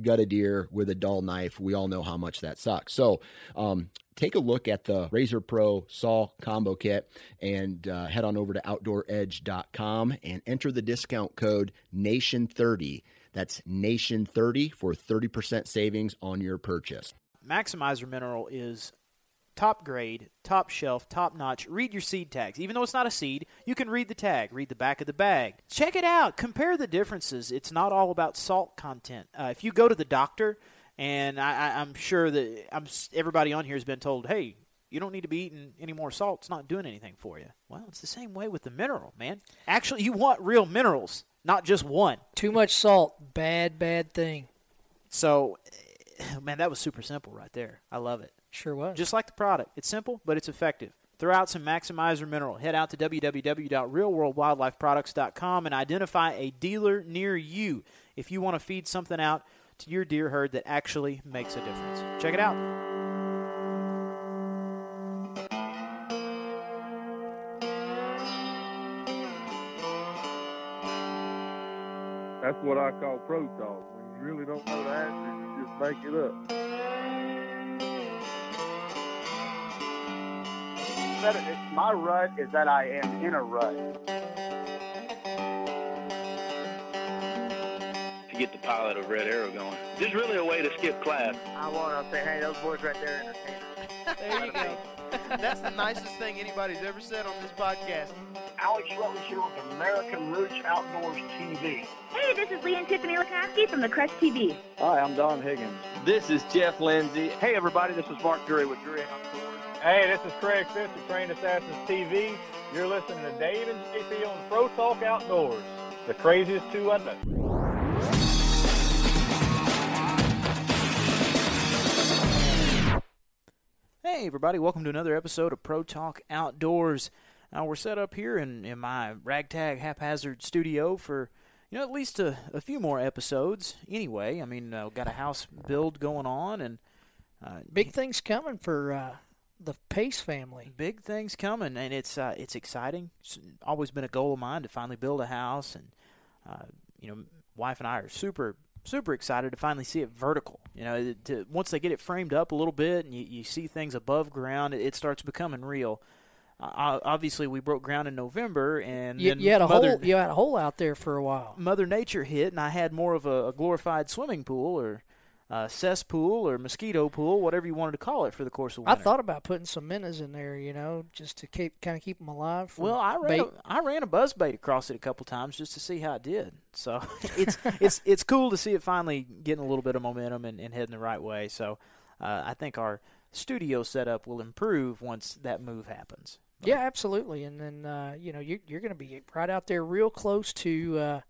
gut a deer with a dull knife, we all know how much that sucks. So, um, take a look at the Razor Pro Saw Combo Kit and uh, head on over to OutdoorEdge.com and enter the discount code NATION30. That's NATION30 for 30% savings on your purchase. Maximizer Mineral is top grade, top shelf, top notch. Read your seed tags. Even though it's not a seed, you can read the tag, read the back of the bag. Check it out. Compare the differences. It's not all about salt content. Uh, if you go to the doctor, and I, am sure that I'm, everybody on here has been told, hey, you don't need to be eating any more salt. It's not doing anything for you. Well, it's the same way with the mineral, man. Actually, you want real minerals, not just one. Too much salt, bad, bad thing. So, man, that was super simple right there. I love it. Sure was. Just like the product. It's simple, but it's effective. Throw out some Maximizer Mineral. Head out to www.realworldwildlifeproducts.com and identify a dealer near you if you want to feed something out to your deer herd that actually makes a difference. Check it out. That's what I call pro talk. When you really don't know the answer, you just make it up. My rut is that I am in a rut. to get the pilot of Red Arrow going. This is really a way to skip class. I want to say, hey, those boys right there entertainers. there you go. That's the nicest thing anybody's ever said on this podcast. Alex Rutledge here with American Roots Outdoors TV. Hey, this is Lee and Tiffany Lakosky from the Crush TV. Hi, I'm Don Higgins. This is Jeff Lindsay. Hey, everybody, this is Mark Drury with Drury Outdoors. Hey, this is Craig Fitz of Trained Assassins TV. You're listening to Dave and JP on Pro Talk Outdoors, the craziest two I know. Hey, everybody, welcome to another episode of Pro Talk Outdoors. Now, we're set up here in, in my ragtag haphazard studio for, you know, at least a, a few more episodes. Anyway, I mean, uh, got a house build going on, and uh, big things coming for uh, the Pace family. Big things coming, and it's uh, it's exciting. It's always been a goal of mine to finally build a house, and uh, you know, wife and I are super super excited to finally see it vertical. You know, to, once they get it framed up a little bit and you, you see things above ground, it, it starts becoming real. Uh, obviously, we broke ground in November, and you, you had a Mother, hole. You had a hole out there for a while. Mother Nature hit, and I had more of a, a glorified swimming pool, or uh, cesspool or mosquito pool, whatever you wanted to call it, for the course of week I thought about putting some minnows in there, you know, just to keep kind of keep them alive. Well, I ran bait. a, I ran a buzz bait across it a couple times just to see how it did. So it's it's it's cool to see it finally getting a little bit of momentum and, and heading the right way. So uh, I think our studio setup will improve once that move happens. Yeah, absolutely. And then uh, you know you're you're going to be right out there, real close to uh,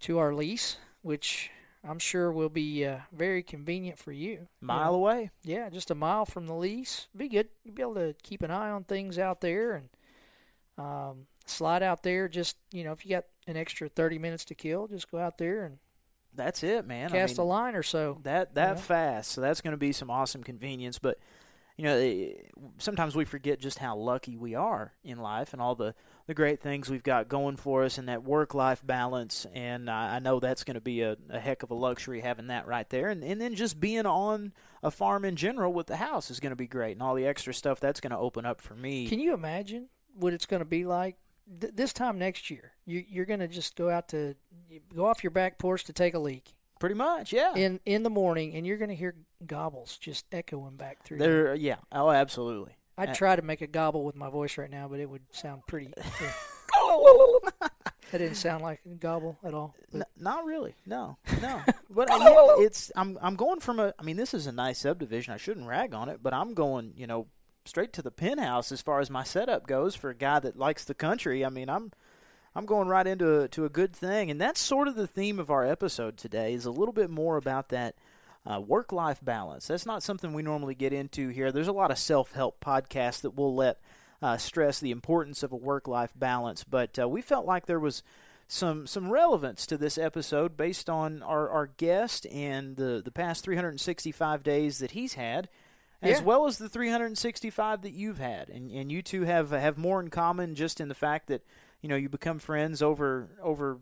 to our lease, which I'm sure will be uh, very convenient for you. Mile You know, away. Yeah, just a mile from the lease. Be good. You'll be able to keep an eye on things out there and um, slide out there. Just you know, if you got an extra 30 minutes to kill, just go out there and That's it, man. I cast mean, a line or so. that that Yeah. fast. So that's going to be some awesome convenience. But you know, eh, sometimes we forget just how lucky we are in life and all the the great things we've got going for us and that work life balance. And I I know that's going to be a, a heck of a luxury having that right there. And and then just being on a farm in general with the house is going to be great, and all the extra stuff that's going to open up for me. Can you imagine what it's going to be like Th- this time next year? You, you're going to just go out to go off your back porch to take a leak Pretty much, yeah. in in the morning, and you're going to hear gobbles just echoing back through. there, yeah. Oh, absolutely. I'd Uh, try to make a gobble with my voice right now, but it would sound pretty. that didn't sound like a gobble at all. N- not really. No, no. but uh, yeah, it's I'm I'm going from a. I mean, this is a nice subdivision. I shouldn't rag on it, but I'm going, you know, straight to the penthouse as far as my setup goes for a guy that likes the country. I mean, I'm I'm going right into a, to a good thing, and that's sort of the theme of our episode today. Is a little bit more about that. Uh, work life balance. That's not something we normally get into here. There's a lot of self help podcasts that will let uh, stress the importance of a work life balance, but uh, we felt like there was some some relevance to this episode based on our, our guest and the, the past 365 days that he's had, as Yeah. well as the 365 that you've had. And and you two have have more in common just in the fact that you know you become friends over over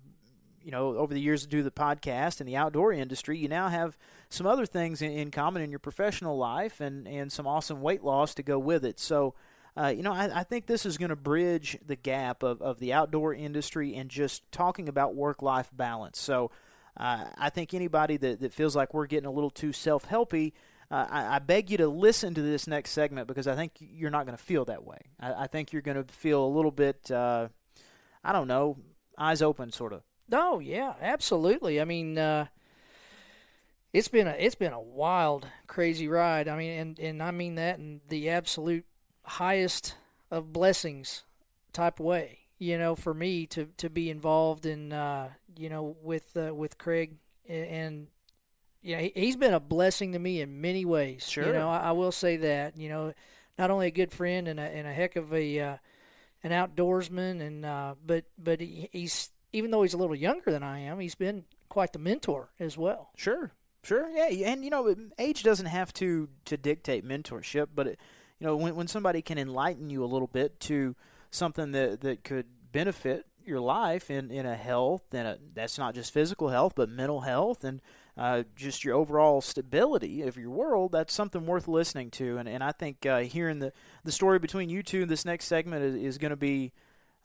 you know over the years to do the podcast and the outdoor industry. You now have some other things in, in common in your professional life and and some awesome weight loss to go with it. So. Uh, you know, I, I think this is going to bridge the gap of, of the outdoor industry and just talking about work life balance. So uh, I think anybody that, that feels like we're getting a little too self helpy, uh, I, I beg you to listen to this next segment because I think you're not going to feel that way. I, I think you're going to feel a little bit, uh, I don't know, eyes open sort of. No, yeah, absolutely. I mean, uh, it's been a it's been a wild, crazy ride. I mean, and and I mean that in the absolute highest of blessings type way. You know, for me to to be involved in, uh, you know, with uh, with Craig and. and yeah, he, he's been a blessing to me in many ways. Sure. You know, I, I will say that. You know, not only a good friend and a and a heck of a uh, an outdoorsman, and uh, but but he, he's even though he's a little younger than I am, he's been quite the mentor as well. Sure, sure, yeah, and you know, age doesn't have to to dictate mentorship, but it, you know, when when somebody can enlighten you a little bit to something that that could benefit your life in in a health and a, that's not just physical health, but mental health and uh, just your overall stability of your world, that's something worth listening to. And and I think uh, hearing the the story between you two, in this next segment is, is going to be.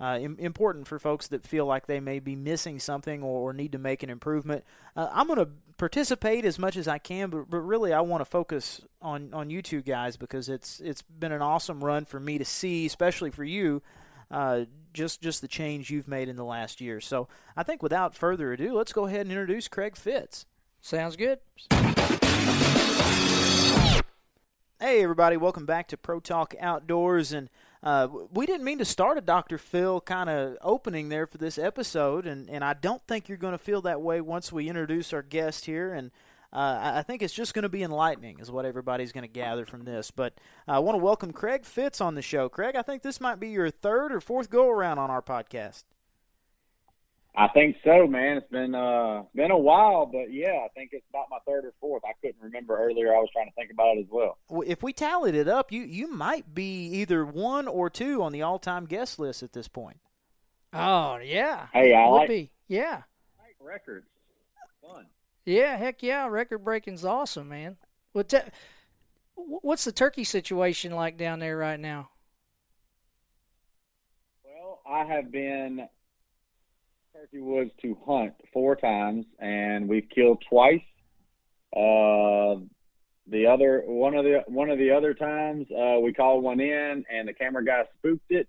Uh, Im- important for folks that feel like they may be missing something or, or need to make an improvement. Uh, I'm going to participate as much as I can, but, but really I want to focus on, on you two guys because it's it's been an awesome run for me to see, especially for you, uh, just just the change you've made in the last year. So I think without further ado, let's go ahead and introduce Craig Fitz. Sounds good. Hey, everybody, welcome back to Pro Talk Outdoors. And uh, we didn't mean to start a Dr. Phil kind of opening there for this episode, and, and I don't think you're going to feel that way once we introduce our guest here. And uh, I I think it's just going to be enlightening, is what everybody's going to gather from this. But I want to welcome Craig Fitz on the show. Craig, I think this might be your third or fourth go around on our podcast. I think so, man. It's been uh been a while, but yeah, I think it's about my third or fourth. I couldn't remember earlier. I was trying to think about it as well. Well, If we tallied it up, you, you might be either one or two on the all time guest list at this point. Oh yeah. Hey, I Would like be. Yeah. records. Fun. Yeah, heck yeah, record breaking's awesome, man. What te- what's the turkey situation like down there right now? Well, I have been Turkey Woods to hunt four times, and we've killed twice. Uh, the other one of the one of the other times uh, we called one in and the camera guy spooked it,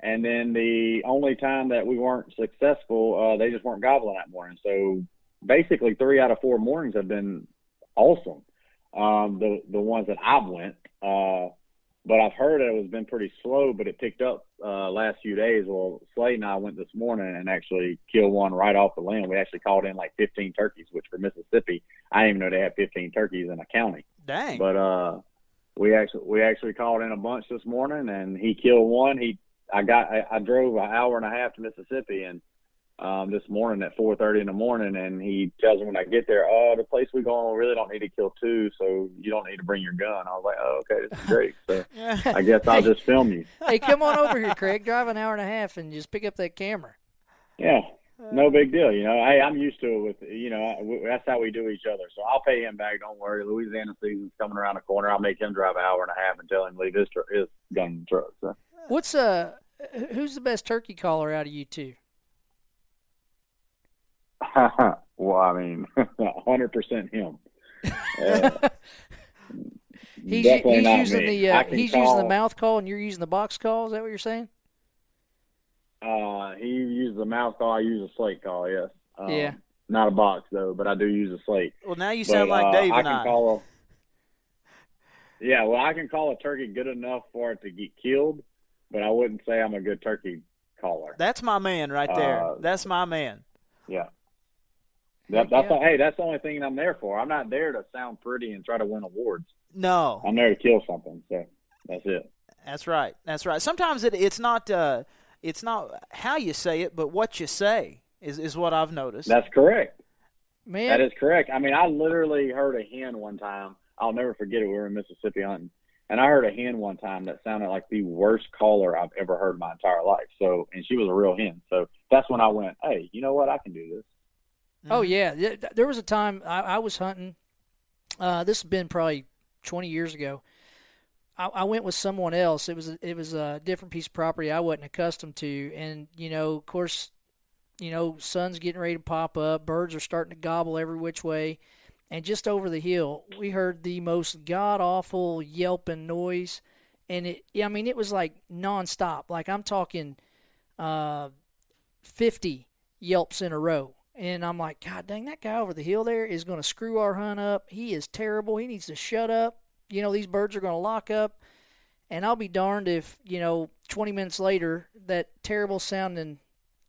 and then the only time that we weren't successful, uh, they just weren't gobbling that morning. So basically, three out of four mornings have been awesome. Um, the the ones that I've went, uh, but I've heard it was been pretty slow, but it picked up uh, last few days. Well, Slade and I went this morning and actually killed one right off the limb. We actually called in like 15 turkeys, which for Mississippi, I didn't even know they had 15 turkeys in a county. Dang. But uh, we actually we actually called in a bunch this morning, and he killed one. He I got I, I drove an hour and a half to Mississippi, and um, this morning at 4:30 in the morning, and he tells me when I get there, "Oh, the place we're going, we really don't need to kill two, so you don't need to bring your gun." I was like, "Oh, okay, this is great." So I guess I'll just film you. hey, come on over here, Craig. Drive an hour and a half and just pick up that camera. Yeah, no big deal. You know, hey, I'm used to it. With you know, that's how we do each other. So I'll pay him back. Don't worry. Louisiana season's coming around the corner. I'll make him drive an hour and a half and tell him leave his his gun in the truck. So. What's uh, who's the best turkey caller out of you two? well, I mean, hundred percent him. Uh, he's definitely he's not using me. the uh, he's call, using the mouth call and you're using the box call. Is that what you're saying? Uh, he uses a mouth call. I use a slate call. Yes. Um, Yeah. Not a box though, but I do use a slate. Well, now you But, sound like uh, Dave I and can I. Call a, yeah, well, I can call a turkey good enough for it to get killed, but I wouldn't say I'm a good turkey caller. That's my man right there. Uh, That's my man. Yeah. That, that's hey, that's the only thing I'm there for. I'm not there to sound pretty and try to win awards. No, I'm there to kill something. So that's it. That's right. That's right. Sometimes it, it's not uh, it's not how you say it, but what you say is is what I've noticed. That's correct. Man, That is correct. I mean, I literally heard a hen one time. I'll never forget it. We were in Mississippi hunting, and I heard a hen one time that sounded like the worst caller I've ever heard in my entire life. So, and she was a real hen. So that's when I went, hey, you know what? I can do this. Oh yeah, Th- th- there was a time I, I was hunting. Uh, this has been probably 20 years ago. I, I went with someone else. It was a, it was a different piece of property I wasn't accustomed to, and you know, of course, you know, sun's getting ready to pop up. Birds are starting to gobble every which way, and just over the hill, we heard the most god awful yelping noise, and it. I mean, it was like nonstop. Like I'm talking, uh, 50 yelps in a row. And I'm like, God dang, that guy over the hill there is going to screw our hunt up. He is terrible. He needs to shut up. You know, these birds are going to lock up. And I'll be darned if, you know, 20 minutes later, that terrible sounding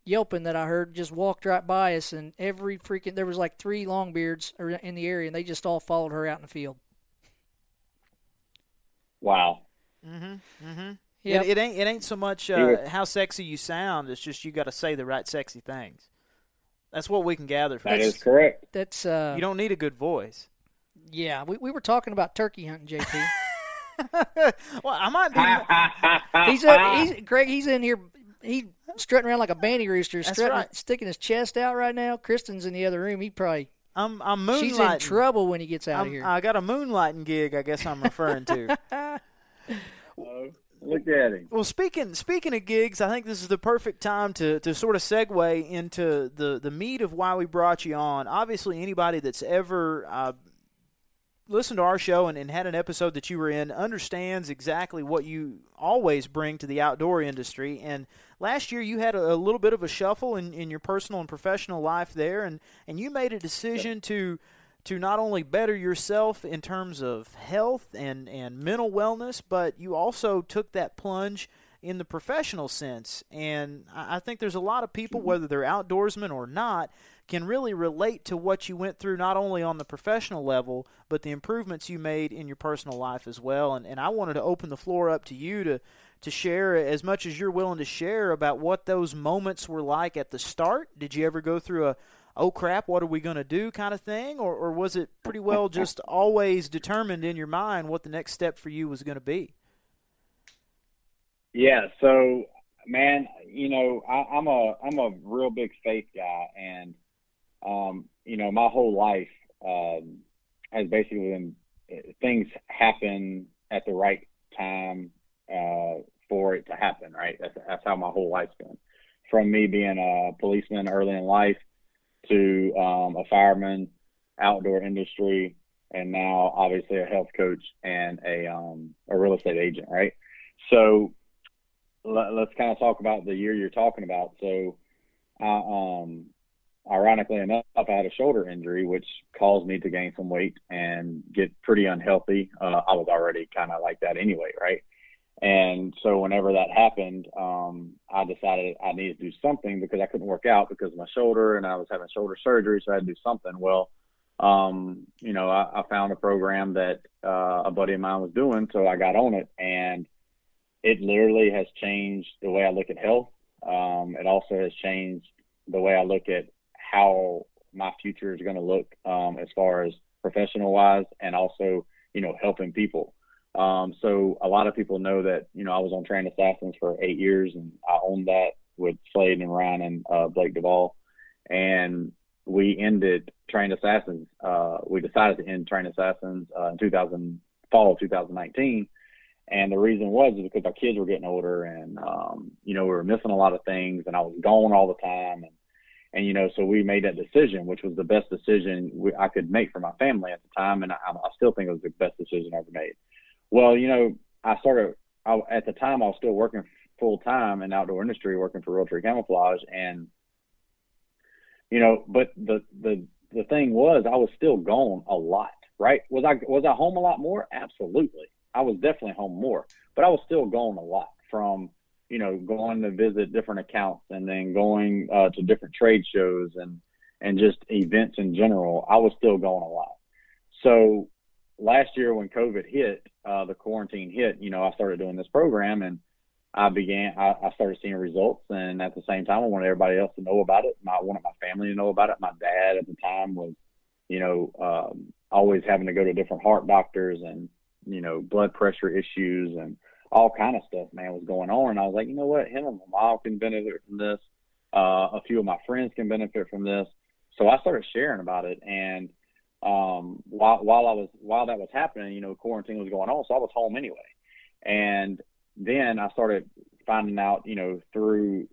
yelping that I heard just walked right by us. And every freaking, there was like three longbeards in the area, and they just all followed her out in the field. Wow. Mm-hmm. Mm-hmm. Yep. It, it ain't it ain't so much uh, how sexy you sound. It's just you got to say the right sexy things. That's what we can gather from That this. is correct. That's, uh, You don't need a good voice. yeah, we, we were talking about turkey hunting, JP. well, I might be. he's, uh, he's Greg. He's in here. He's strutting around like a banty rooster, strutting, right. sticking his chest out right now. Kristen's in the other room. He probably I'm I'm moonlighting. she's in trouble when he gets out I'm- of here. I got a moonlighting gig. I guess I'm referring to. Oh, look at him. Well, speaking speaking of gigs, I think this is the perfect time to, to sort of segue into the, the meat of why we brought you on. Obviously, anybody that's ever uh, listened to our show and, and had an episode that you were in understands exactly what you always bring to the outdoor industry. And last year, you had a, a little bit of a shuffle in, in your personal and professional life there, and, and you made a decision to to not only better yourself in terms of health and, and mental wellness, but you also took that plunge in the professional sense. And I I think there's a lot of people, mm-hmm. whether they're outdoorsmen or not, can really relate to what you went through, not only on the professional level, but the improvements you made in your personal life as well. And, and I wanted to open the floor up to you to, to share as much as you're willing to share about what those moments were like at the start. Did you ever go through a oh crap, what are we going to do kind of thing? Or, or was it pretty well just always determined in your mind what the next step for you was going to be? Yeah. So, man, you know, I, I'm a I'm a real big faith guy, and um, you know, my whole life um, has basically been things happen at the right time uh, for it to happen. Right. That's that's how my whole life's been. From me being a policeman early in life to um, a fireman outdoor industry, and now obviously a health coach and a um, a real estate agent, right? So let, us kind of talk about the year you're talking about. So, I, um, ironically enough, I had a shoulder injury, which caused me to gain some weight and get pretty unhealthy. Uh, I was already kind of like that anyway, right? And so whenever that happened, um, I decided I needed to do something because I couldn't work out because of my shoulder and I was having shoulder surgery. So I had to do something. Well, um, you know, I, I found a program that uh, a buddy of mine was doing. So I got on it and it literally has changed the way I look at health. Um, it also has changed the way I look at how my future is going to look um, as far as professional wise and also, you know, helping people. Um, so a lot of people know that, you know, I was on Trained Assassins for eight years and I owned that with Slade and Ryan and uh, Blake Duvall. And we ended Trained Assassins. Uh, we decided to end Trained Assassins uh, in 2000, fall of 2019. And the reason was because our kids were getting older and, um, you know, we were missing a lot of things and I was gone all the time. And, and, you know, so we made that decision, which was the best decision we, I could make for my family at the time. And I, I still think it was the best decision I ever made. Well, you know, I started I, at the time I was still working full time in outdoor industry, working for Realtree Camouflage, and you know, but the the the thing was I was still gone a lot. Right? Was I was I home a lot more? Absolutely. I was definitely home more, but I was still gone a lot from you know going to visit different accounts and then going uh, to different trade shows and and just events in general. I was still going a lot. So last year when COVID hit, uh, the quarantine hit, you know, I started doing this program and I began, I, I, started seeing results. And at the same time, I wanted everybody else to know about it. I wanted my family to know about it. My dad at the time was, you know, um, always having to go to different heart doctors and, you know, blood pressure issues and all kind of stuff, man, was going on. And I was like, you know what? Him and my mom can benefit from this. Uh, a few of my friends can benefit from this. So I started sharing about it. And, um, while while I was while that was happening, you know, quarantine was going on, so I was home anyway. And then I started finding out, you know, through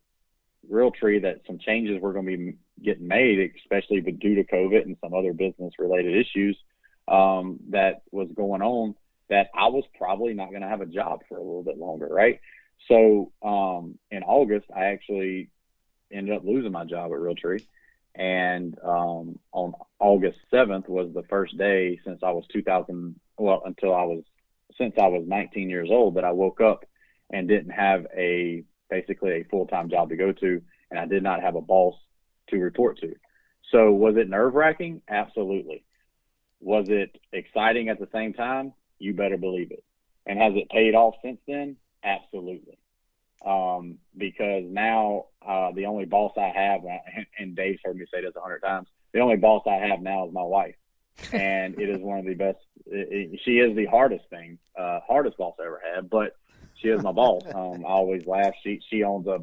Realtree that some changes were going to be getting made, especially due to COVID and some other business related issues um, that was going on. That I was probably not going to have a job for a little bit longer, right? So um, in August, I actually ended up losing my job at Realtree and um, on August 7th was the first day since I was 2000 well until I was since I was 19 years old that I woke up and didn't have a basically a full-time job to go to and I did not have a boss to report to. So was it nerve-wracking? Absolutely. Was it exciting at the same time? You better believe it. And has it paid off since then? Absolutely um, because now uh, the only boss I have, and Dave's heard me say this a hundred times, the only boss I have now is my wife, and it is one of the best. It, it, she is the hardest thing, uh, hardest boss I ever had, but she is my boss. Um, I always laugh. She she owns a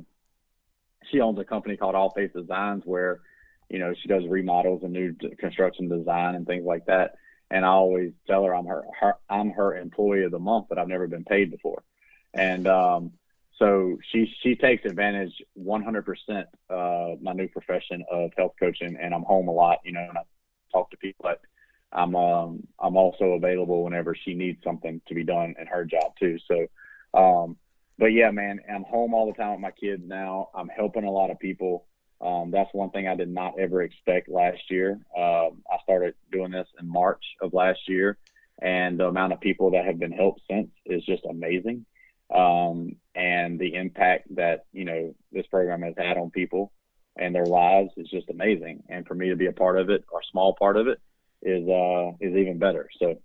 she owns a company called All Face Designs where you know she does remodels and new construction design and things like that. And I always tell her I'm her, her I'm her employee of the month, but I've never been paid before. And um, so she she takes advantage 100% uh, my new profession of health coaching, and I'm home a lot, you know, and I talk to people. But I'm um, I'm also available whenever she needs something to be done in her job too. So, um, but yeah, man, I'm home all the time with my kids now. I'm helping a lot of people. Um, that's one thing I did not ever expect last year. Um, I started doing this in March of last year, and the amount of people that have been helped since is just amazing um, and the impact that you know this program has had on people and their lives is just amazing. And for me to be a part of it, or a small part of it, is uh, is even better. So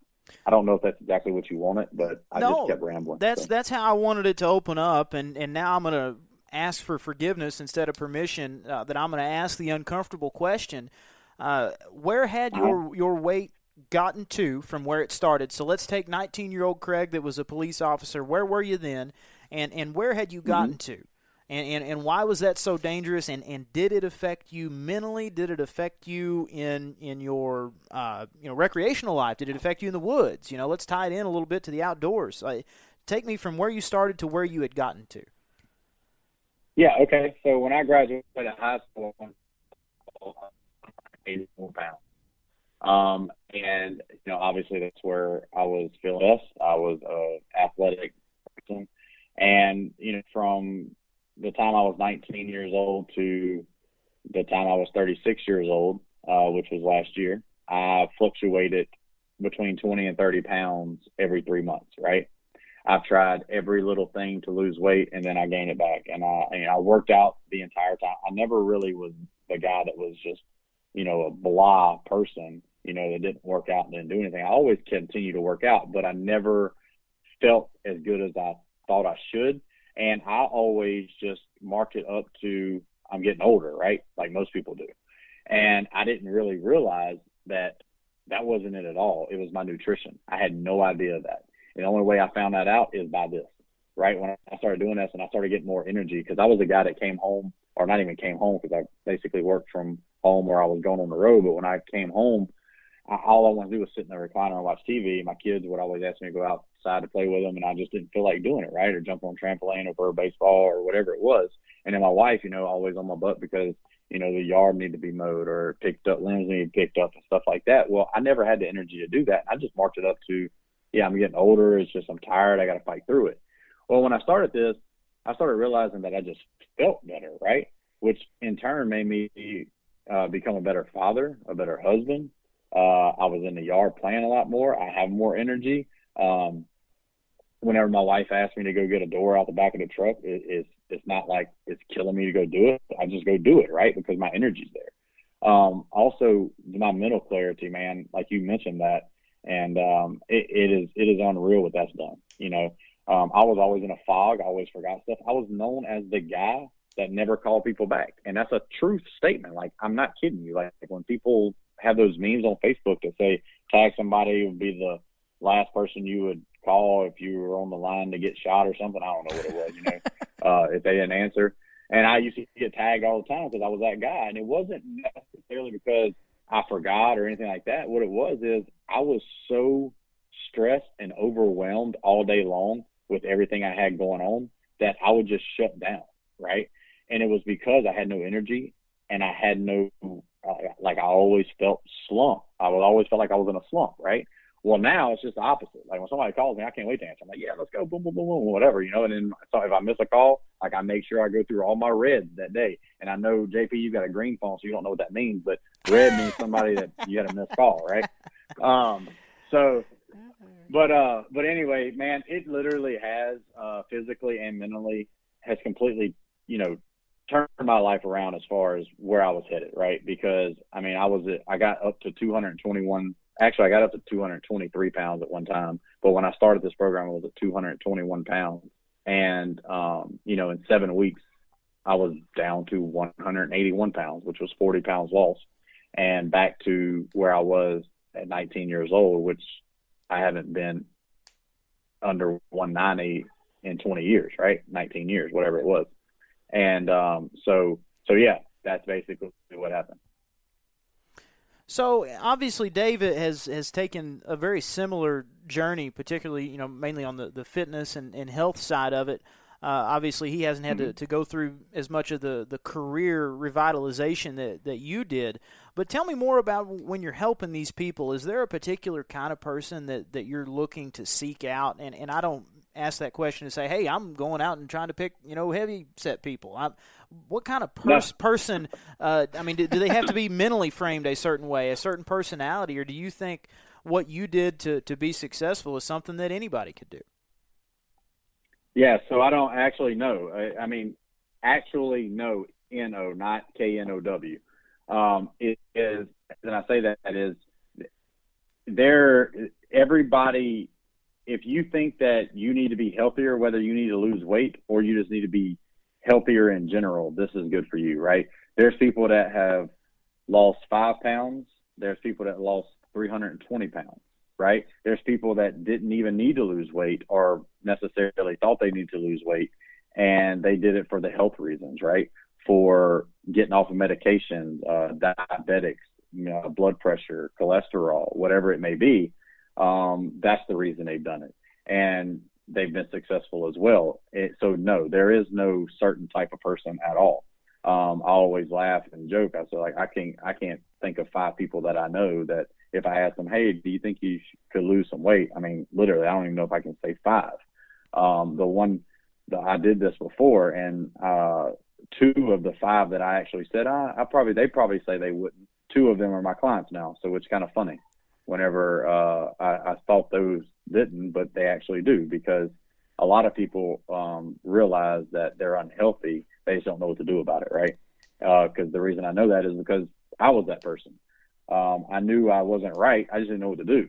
I don't know if that's exactly what you wanted, but I no, just kept rambling. That's so. that's how I wanted it to open up, and and now I'm gonna ask for forgiveness instead of permission. Uh, that I'm gonna ask the uncomfortable question. Uh, where had uh-huh. your your weight gotten to from where it started. So let's take 19 year old Craig that was a police officer. Where were you then? And, and where had you mm-hmm. gotten mm-hmm. to? And, and, and why was that so dangerous? And, and did it affect you mentally? Did it affect you in in your uh, you know recreational life? Did it affect you in the woods? You know, let's tie it in a little bit to the outdoors. Uh, take me from where you started to where you had gotten to. Yeah. Okay. So when I graduated high school, I was 84 pounds. Um, and you know, obviously that's where I was feeling best. I was a athletic person, and you know, from the time I was 19 years old to the time I was 36 years old, uh, which was last year, I fluctuated between 20 and 30 pounds every three months. Right. I've tried every little thing to lose weight, and then I gain it back. And I, and I worked out the entire time. I never really was the guy that was just, you know, a blah person you know, that didn't work out and didn't do anything. I always continue to work out, but I never felt as good as I thought I should. And I always just marked it up to I'm getting older, right? Like most people do. And I didn't really realize that that wasn't it at all. It was my nutrition. I had no idea of that. And the only way I found that out is by this, right? When I started doing this and I started getting more energy because I was a guy that came home or not even came home because I basically worked from home where I was going on the road. But when I came home, I, all I want to do was sit in the recliner and watch TV. My kids would always ask me to go outside to play with them, and I just didn't feel like doing it, right? Or jump on trampoline or for baseball or whatever it was. And then my wife, you know, always on my butt because you know the yard needed to be mowed or picked up, limbs needed picked up and stuff like that. Well, I never had the energy to do that. I just marked it up to, yeah, I'm getting older. It's just I'm tired. I got to fight through it. Well, when I started this, I started realizing that I just felt better, right? Which in turn made me uh, become a better father, a better husband, uh, I was in the yard playing a lot more. I have more energy. Um, whenever my wife asks me to go get a door out the back of the truck, it, it's it's not like it's killing me to go do it. I just go do it, right? Because my energy's there. Um, also, my mental clarity, man, like you mentioned that, and um, it, it is it is unreal what that's done. You know, um, I was always in a fog. I always forgot stuff. I was known as the guy that never called people back, and that's a truth statement. Like I'm not kidding you. Like when people have those memes on Facebook that say tag somebody would be the last person you would call if you were on the line to get shot or something. I don't know what it was, you know, uh, if they didn't answer. And I used to get tagged all the time because I was that guy. And it wasn't necessarily because I forgot or anything like that. What it was is I was so stressed and overwhelmed all day long with everything I had going on that I would just shut down, right? And it was because I had no energy and I had no like I always felt slump. I would always felt like I was in a slump, right? Well, now it's just the opposite. Like when somebody calls me, I can't wait to answer. I'm like, yeah, let's go, boom, boom, boom, boom, whatever, you know. And then so if I miss a call, like I make sure I go through all my reds that day. And I know JP, you've got a green phone, so you don't know what that means, but red means somebody that you had a missed call, right? Um, so, but uh, but anyway, man, it literally has uh, physically and mentally has completely, you know, turned my life around as far as where I was headed, right? Because I mean, I was I got up to 221. Actually, I got up to 223 pounds at one time, but when I started this program, I was at 221 pounds, and um, you know, in seven weeks, I was down to 181 pounds, which was 40 pounds lost, and back to where I was at 19 years old, which I haven't been under 190 in 20 years, right? 19 years, whatever it was. And um, so, so yeah, that's basically what happened. So obviously, David has has taken a very similar journey, particularly you know mainly on the, the fitness and, and health side of it. Uh, obviously, he hasn't had mm-hmm. to, to go through as much of the, the career revitalization that, that you did. But tell me more about when you're helping these people. Is there a particular kind of person that, that you're looking to seek out? And, and I don't ask that question and say, "Hey, I'm going out and trying to pick you know heavy set people." I, what kind of pers- no. person? Uh, I mean, do, do, they have to be mentally framed a certain way, a certain personality, or do you think what you did to to be successful is something that anybody could do? Yeah, so I don't actually know. I, I mean, actually know N O, not K N O W. Um, it is, and I say that is there. Everybody if you think that you need to be healthier, whether you need to lose weight or you just need to be healthier in general, this is good for you, right? There's people that have lost five pounds. There's people that lost 320 pounds, right? There's people that didn't even need to lose weight or necessarily thought they need to lose weight and they did it for the health reasons, right? For getting off of medications, uh, diabetics, you know, blood pressure, cholesterol, whatever it may be um, that's the reason they've done it. And they've been successful as well. It, so no, there is no certain type of person at all. Um, I always laugh and joke. I say like I can't I can't think of five people that I know that if I ask them, hey, do you think you could lose some weight? I mean, literally, I don't even know if I can say five. Um, the one that I did this before, and uh, two of the five that I actually said, I, I probably they probably say they wouldn't. Two of them are my clients now, so it's kind of funny. Whenever uh, I, I thought those didn't, but they actually do because a lot of people um, realize that they're unhealthy. They just don't know what to do about it, right? Because uh, the reason I know that is because I was that person. Um, I knew I wasn't right. I just didn't know what to do.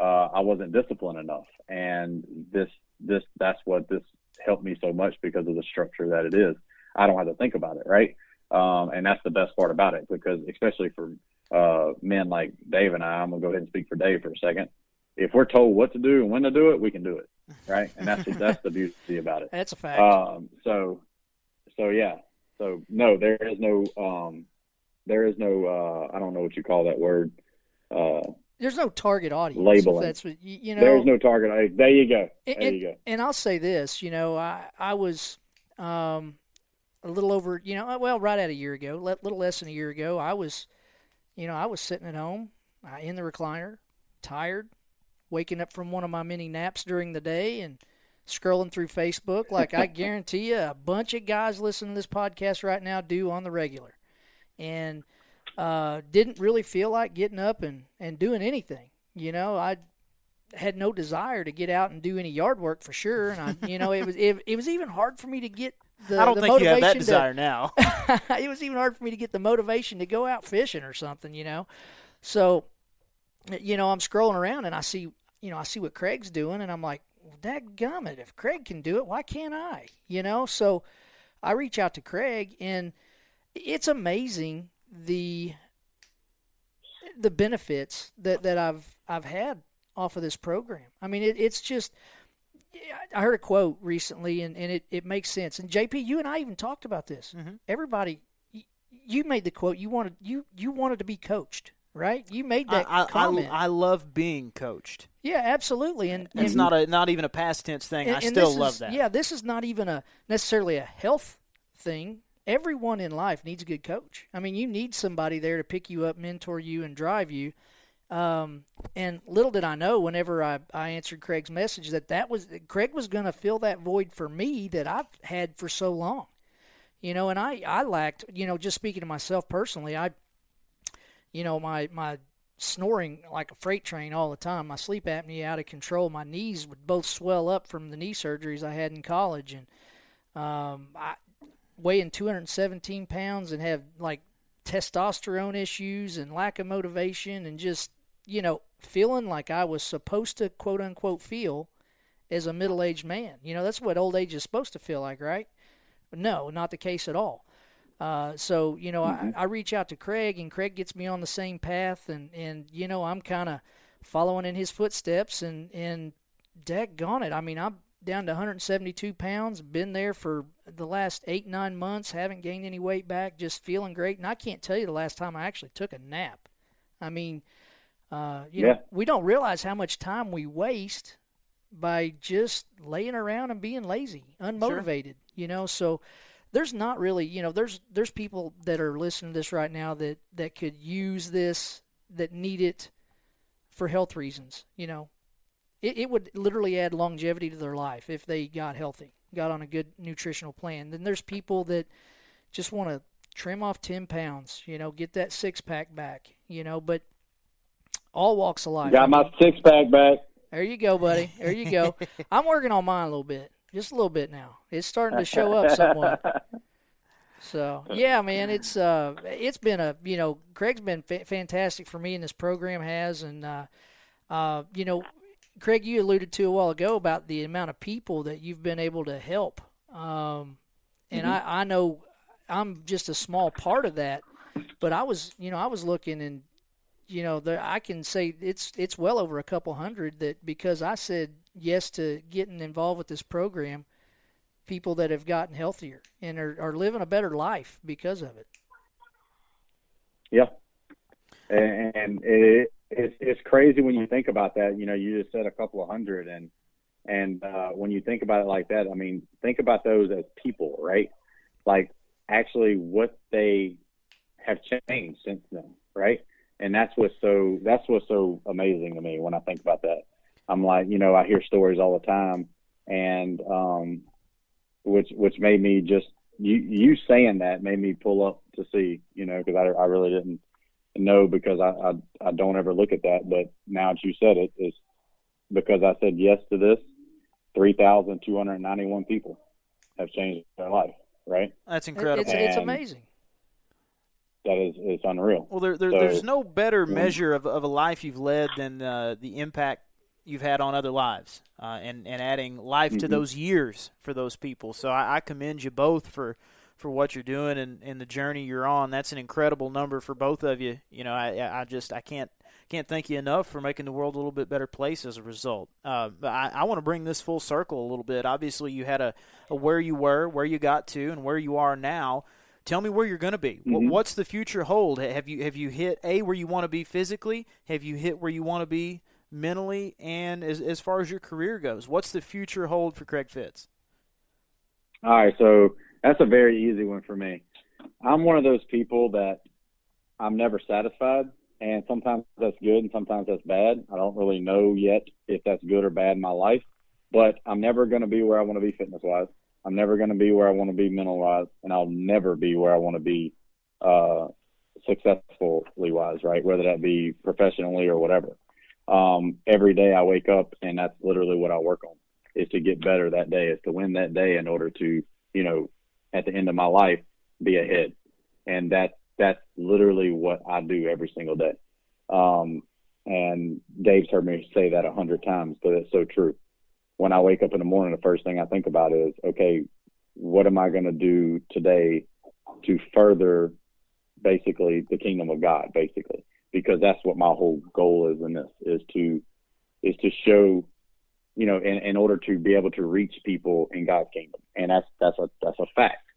Uh, I wasn't disciplined enough, and this this that's what this helped me so much because of the structure that it is. I don't have to think about it, right? Um, and that's the best part about it because especially for uh, men like Dave and I, I'm gonna go ahead and speak for Dave for a second. If we're told what to do and when to do it, we can do it, right? And that's that's the beauty about it. That's a fact. Um, so, so yeah, so no, there is no um, there is no uh, I don't know what you call that word. Uh, there's no target audience. Labeling. That's what you, you know. There's no target audience. There you go. There and, you go. And I'll say this, you know, I I was um, a little over, you know, well, right at a year ago, a little less than a year ago, I was, you know, I was sitting at home uh, in the recliner, tired, waking up from one of my many naps during the day, and scrolling through Facebook like I guarantee you a bunch of guys listening to this podcast right now do on the regular. And uh, didn't really feel like getting up and, and doing anything. You know, I had no desire to get out and do any yard work for sure. And I, you know, it was it, it was even hard for me to get the. I don't think you have that desire to, now. it was even hard for me to get the motivation to go out fishing or something. You know, so you know I'm scrolling around and I see you know I see what Craig's doing and I'm like, well, dadgummit, if Craig can do it, why can't I? You know, so I reach out to Craig and it's amazing the the benefits that, that I've I've had off of this program. I mean, it, it's just. I heard a quote recently, and, and it, it makes sense. And JP, you and I even talked about this. Mm-hmm. Everybody, you made the quote. You wanted you you wanted to be coached, right? You made that I, comment. I, I love being coached. Yeah, absolutely. And it's and, not a not even a past tense thing. And, I still love is, that. Yeah, this is not even a necessarily a health thing. Everyone in life needs a good coach. I mean, you need somebody there to pick you up, mentor you, and drive you. Um, and little did I know, whenever I, I answered Craig's message, that that was Craig was going to fill that void for me that I've had for so long. You know, and I I lacked. You know, just speaking to myself personally, I, you know, my my snoring like a freight train all the time. My sleep apnea out of control. My knees would both swell up from the knee surgeries I had in college, and um, I weighing 217 pounds and have like testosterone issues and lack of motivation and just you know feeling like I was supposed to quote unquote feel as a middle aged man. You know that's what old age is supposed to feel like, right? No, not the case at all. Uh, so you know, Mm-hmm. I, I reach out to Craig, and Craig gets me on the same path, and and you know, I'm kind of following in his footsteps, and and daggone it, I mean, I'm down to 172 pounds, been there for the last eight nine months, haven't gained any weight back, just feeling great, and I can't tell you the last time I actually took a nap. I mean, uh, you Yeah. know, we don't realize how much time we waste by just laying around and being lazy, unmotivated. You know, so there's not really, you know, there's there's people that are listening to this right now that that could use this, that need it for health reasons. You know, it, it would literally add longevity to their life if they got healthy, got on a good nutritional plan. Then there's people that just want to trim off 10 pounds, you know, get that six pack back, you know, but all walks of life. Got my six pack back. There you go, buddy. There you go. I'm working on mine a little bit, just a little bit now. It's starting to show up somewhat. So yeah, man, it's uh, it's been a you know, Craig's been fa- fantastic for me, and this program has, and uh, uh, you know, Craig, you alluded to a while ago about the amount of people that you've been able to help, um, and Mhm. I I know I'm just a small part of that, but I was you know I was looking and you know there I can say it's it's well over a couple hundred that because I said yes to getting involved with this program people that have gotten healthier and are, are living a better life because of it. Yeah, and, and it, it's it's crazy when you think about that. You know, you just said a couple of hundred, and and uh, when you think about it like that, I mean, think about those as people, right? Like actually what they have changed since then, right? And that's what's so that's what's so amazing to me when I think about that. I'm like, you know, I hear stories all the time, and um, which which made me just you you saying that made me pull up to see, you know, because I I really didn't know because I, I I don't ever look at that, but now that you said it, is because I said yes to this. Three thousand two hundred ninety-one people have changed their life. Right? That's incredible. It's, it's amazing that is it's unreal. Well, there, there so, there's no better measure of, of a life you've led than uh, the impact you've had on other lives, uh, and and adding life mm-hmm. to those years for those people. So I, I, commend you both for for what you're doing and, and the journey you're on. That's an incredible number for both of you. You know, I I just I can't can't thank you enough for making the world a little bit better place as a result. Uh, but I, I want to bring this full circle a little bit. Obviously, you had a, a where you were, where you got to, and where you are now. Tell me where you're going to be. Mm-hmm. What's the future hold? Have you have you hit a where you want to be physically? Have you hit where you want to be mentally? And as as far as your career goes, what's the future hold for Craig Fitz? All right, so that's a very easy one for me. I'm one of those people that I'm never satisfied, and sometimes that's good and sometimes that's bad. I don't really know yet if that's good or bad in my life, but I'm never going to be where I want to be fitness wise. I'm never going to be where I want to be mental wise, and I'll never be where I want to be uh, successfully wise, right? Whether that be professionally or whatever. Um, every day I wake up, and that's literally what I work on is to get better that day, is to win that day in order to, you know, at the end of my life, be ahead. And that that's literally what I do every single day. Um, and Dave's heard me say that a hundred times, but it's so true when I wake up in the morning, the first thing I think about is, okay, what am I going to do today to further basically the kingdom of God, basically, because that's what my whole goal is in this is to is to show, you know, in, in order to be able to reach people in God's kingdom, and that's that's a that's a fact.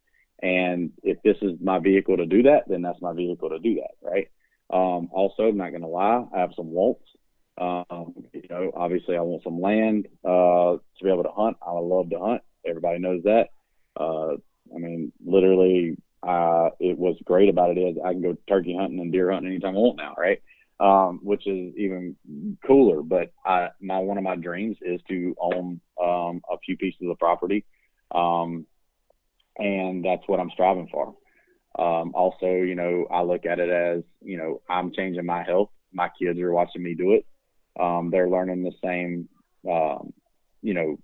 And if this is my vehicle to do that, then that's my vehicle to do that, right? Um, also, I'm not going to lie, I have some wants. Um, you know, obviously, I want some land uh, to be able to hunt. I love to hunt. Everybody knows that. Uh, I mean, literally, uh, it was great about it is I can go turkey hunting and deer hunting anytime I want now, right? Um, which is even cooler. But I, my one of my dreams is to own um, a few pieces of property, um, and that's what I'm striving for. Um, also, you know, I look at it as you know I'm changing my health. My kids are watching me do it. Um, they're learning the same, um, you know,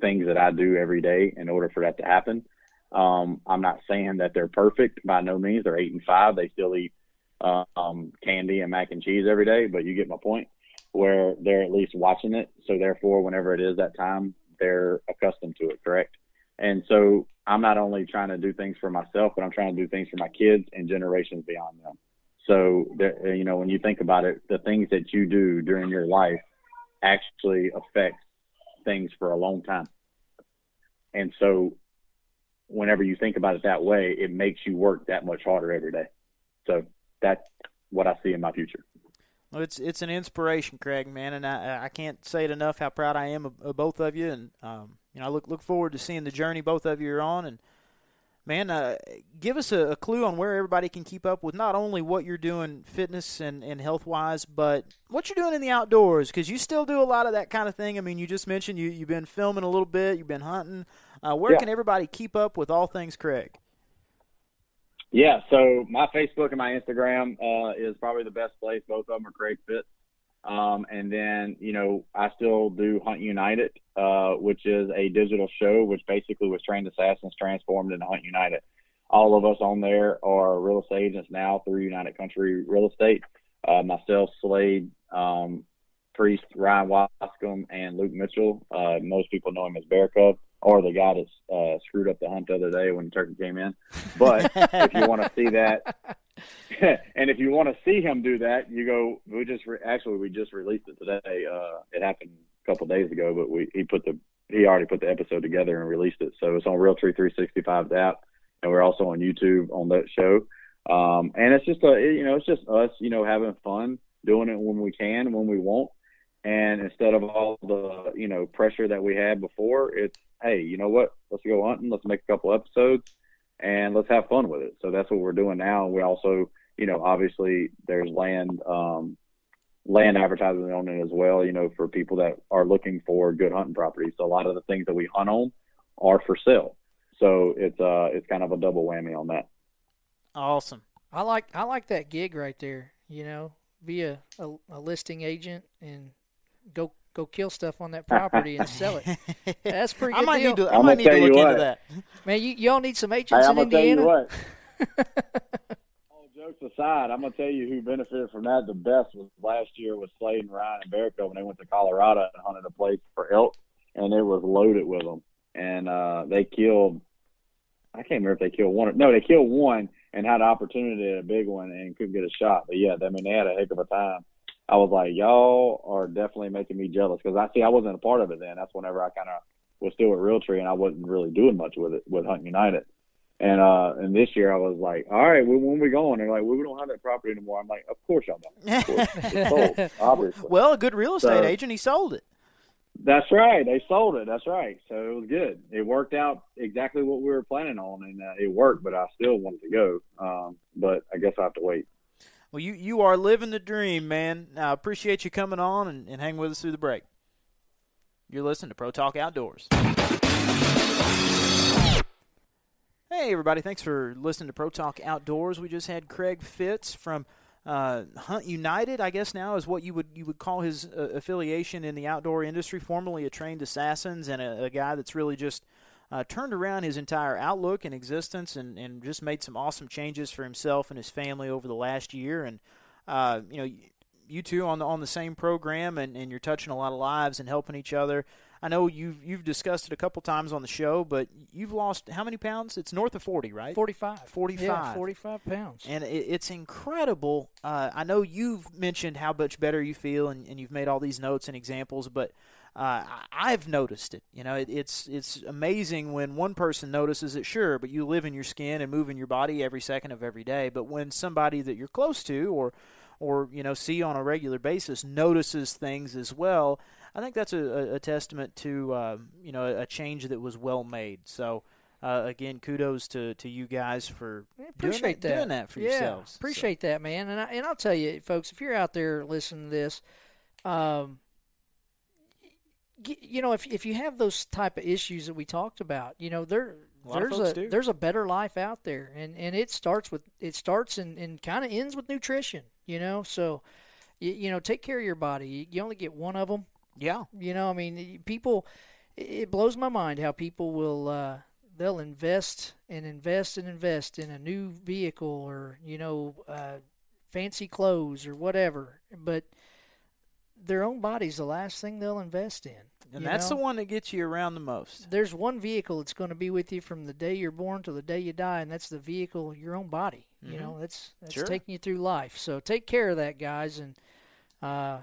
things that I do every day in order for that to happen. Um, I'm not saying that they're perfect by no means. They're eight and five. They still eat um, candy and mac and cheese every day, but you get my point. Where they're at least watching it, so therefore, whenever it is that time, they're accustomed to it. Correct. And so I'm not only trying to do things for myself, but I'm trying to do things for my kids and generations beyond them. So, there, you know, when you think about it, the things that you do during your life actually affect things for a long time. And so, whenever you think about it that way, it makes you work that much harder every day. So, that's what I see in my future. Well, it's it's an inspiration, Craig, man, and I I can't say it enough how proud I am of, of both of you, and um, you know I look look forward to seeing the journey both of you are on, and man, uh, give us a, a, clue on where everybody can keep up with not only what you're doing fitness and, and health wise, but what you're doing in the outdoors because you still do a lot of that kind of thing. I mean, you just mentioned you, you've been filming a little bit, you've been hunting. Uh, where yeah. can everybody keep up with all things Craig? Yeah, so my Facebook and my Instagram uh, is probably the best place. Both of them are Craig Fitz. Um, and then, you know, I still do Hunt United, uh, which is a digital show, which basically was trained assassins transformed into Hunt United. All of us on there are real estate agents now through United Country Real Estate. Uh, myself, Slade, um, Priest, Ryan Wascom, and Luke Mitchell. Uh, most people know him as Bear Cub or the guy that uh, screwed up the hunt the other day when turkey came in. But if you want to see that, and if you want to see him do that, you go. We just re- actually we just released it today. Uh, it happened a couple days ago, but we he put the he already put the episode together and released it. So it's on Realtree 365's app, and we're also on YouTube on that show. Um, and it's just a you know it's just us you know having fun doing it when we can when we won't. And instead of all the you know pressure that we had before, it's hey you know what let's go hunting, let's make a couple episodes and let's have fun with it. So that's what we're doing now. We also, you know, obviously there's land um, land advertising on it as well. You know, for people that are looking for good hunting properties. So a lot of the things that we hunt on are for sale. So it's uh it's kind of a double whammy on that. Awesome. I like I like that gig right there. You know, be a, a, a listing agent and go go kill stuff on that property and sell it. That's pretty good I might deal. need to. I might need to look into that. Man, you y'all need some agents Hey, in I'm tell you Indiana. what. All jokes aside, I'm gonna tell you who benefited from that the best was last year was Slade and Ryan and Barrico when they went to Colorado and hunted a place for elk, and it was loaded with them, and uh, they killed. I can't remember if they killed one. Or, no, they killed one and had an opportunity at a big one and couldn't get a shot. But yeah, I mean they had a heck of a time. I was like, y'all are definitely making me jealous because I see I wasn't a part of it then. That's whenever I kind of was still at Realtree and I wasn't really doing much with it with Hunt United. And uh, and this year I was like, all right, when, when we going? They're like, well, we don't have that property anymore. I'm like, of course y'all don't. Of course. It's sold, obviously. Well, a good real estate So- agent, he sold it. That's right. They sold it. That's right. So it was good. It worked out exactly what we were planning on, and uh, it worked. But I still wanted to go. Um, but I guess I have to wait. Well, you you are living the dream, man. I appreciate you coming on and, and hanging with us through the break. You're listening to Pro Talk Outdoors. Hey, everybody. Thanks for listening to Pro Talk Outdoors. We just had Craig Fitz from uh, Hunt United, I guess now is what you would you would call his uh, affiliation in the outdoor industry. Formerly a trained assassins and a, a guy that's really just uh, turned around his entire outlook and existence and, and just made some awesome changes for himself and his family over the last year. And uh, you know, you two on the on the same program and, and you're touching a lot of lives and helping each other. I know you've you've discussed it a couple times on the show, but you've lost how many pounds? It's north of forty, right? 45. 45. Yeah, 45 pounds. And it, it's incredible. Uh, I know you've mentioned how much better you feel, and, and you've made all these notes and examples, but uh, I've noticed it. You know, it, it's it's amazing when one person notices it, sure, but you live in your skin and move in your body every second of every day. But when somebody that you're close to, or or you know see on a regular basis, notices things as well, I think that's a, a, testament to uh, you know a, change that was well made. So. Uh, again, kudos to, to you guys for appreciate doing that. doing that for yeah, yourselves. Appreciate that, man. And I, and I'll tell you, folks, if you're out there listening to this, um, you know, if if you have those type of issues that we talked about, you know, there A there's a do. there's a better life out there, and and it starts with it starts and, and kind of ends with nutrition, you know. So, you, you know, take care of your body. You, you only get one of them. Yeah. You know, I mean, people. It blows my mind how people will uh, they'll invest and invest and invest in a new vehicle or you know uh, fancy clothes or whatever, but their own body's the last thing they'll invest in. And that's know? the one that gets you around the most. There's one vehicle that's going to be with you from the day you're born to the day you die, and that's the vehicle, your own body. You Mhm. know, that's that's Sure. taking you through life. So take care of that, guys, and uh,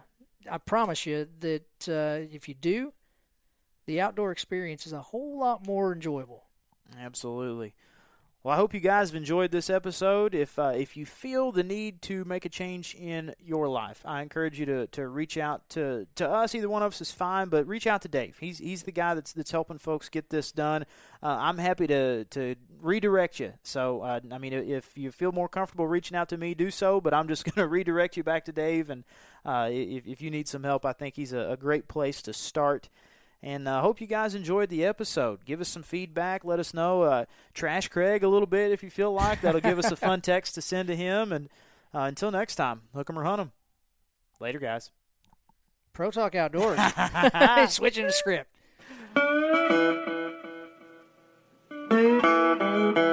I promise you that uh, if you do, the outdoor experience is a whole lot more enjoyable. Absolutely. Well, I hope you guys have enjoyed this episode. If uh, if you feel the need to make a change in your life, I encourage you to, to reach out to, to us. Either one of us is fine, but reach out to Dave. He's he's the guy that's that's helping folks get this done. Uh, I'm happy to to redirect you. So uh, I mean, if you feel more comfortable reaching out to me, do so. But I'm just going to redirect you back to Dave. And uh, if if you need some help, I think he's a, a great place to start. And I uh, hope you guys enjoyed the episode. Give us some feedback. Let us know. Uh, trash Craig a little bit if you feel like. That'll give us a fun text to send to him. And uh, until next time, hook 'em or hunt 'em. Later, guys. Pro Talk Outdoors. Switching the script.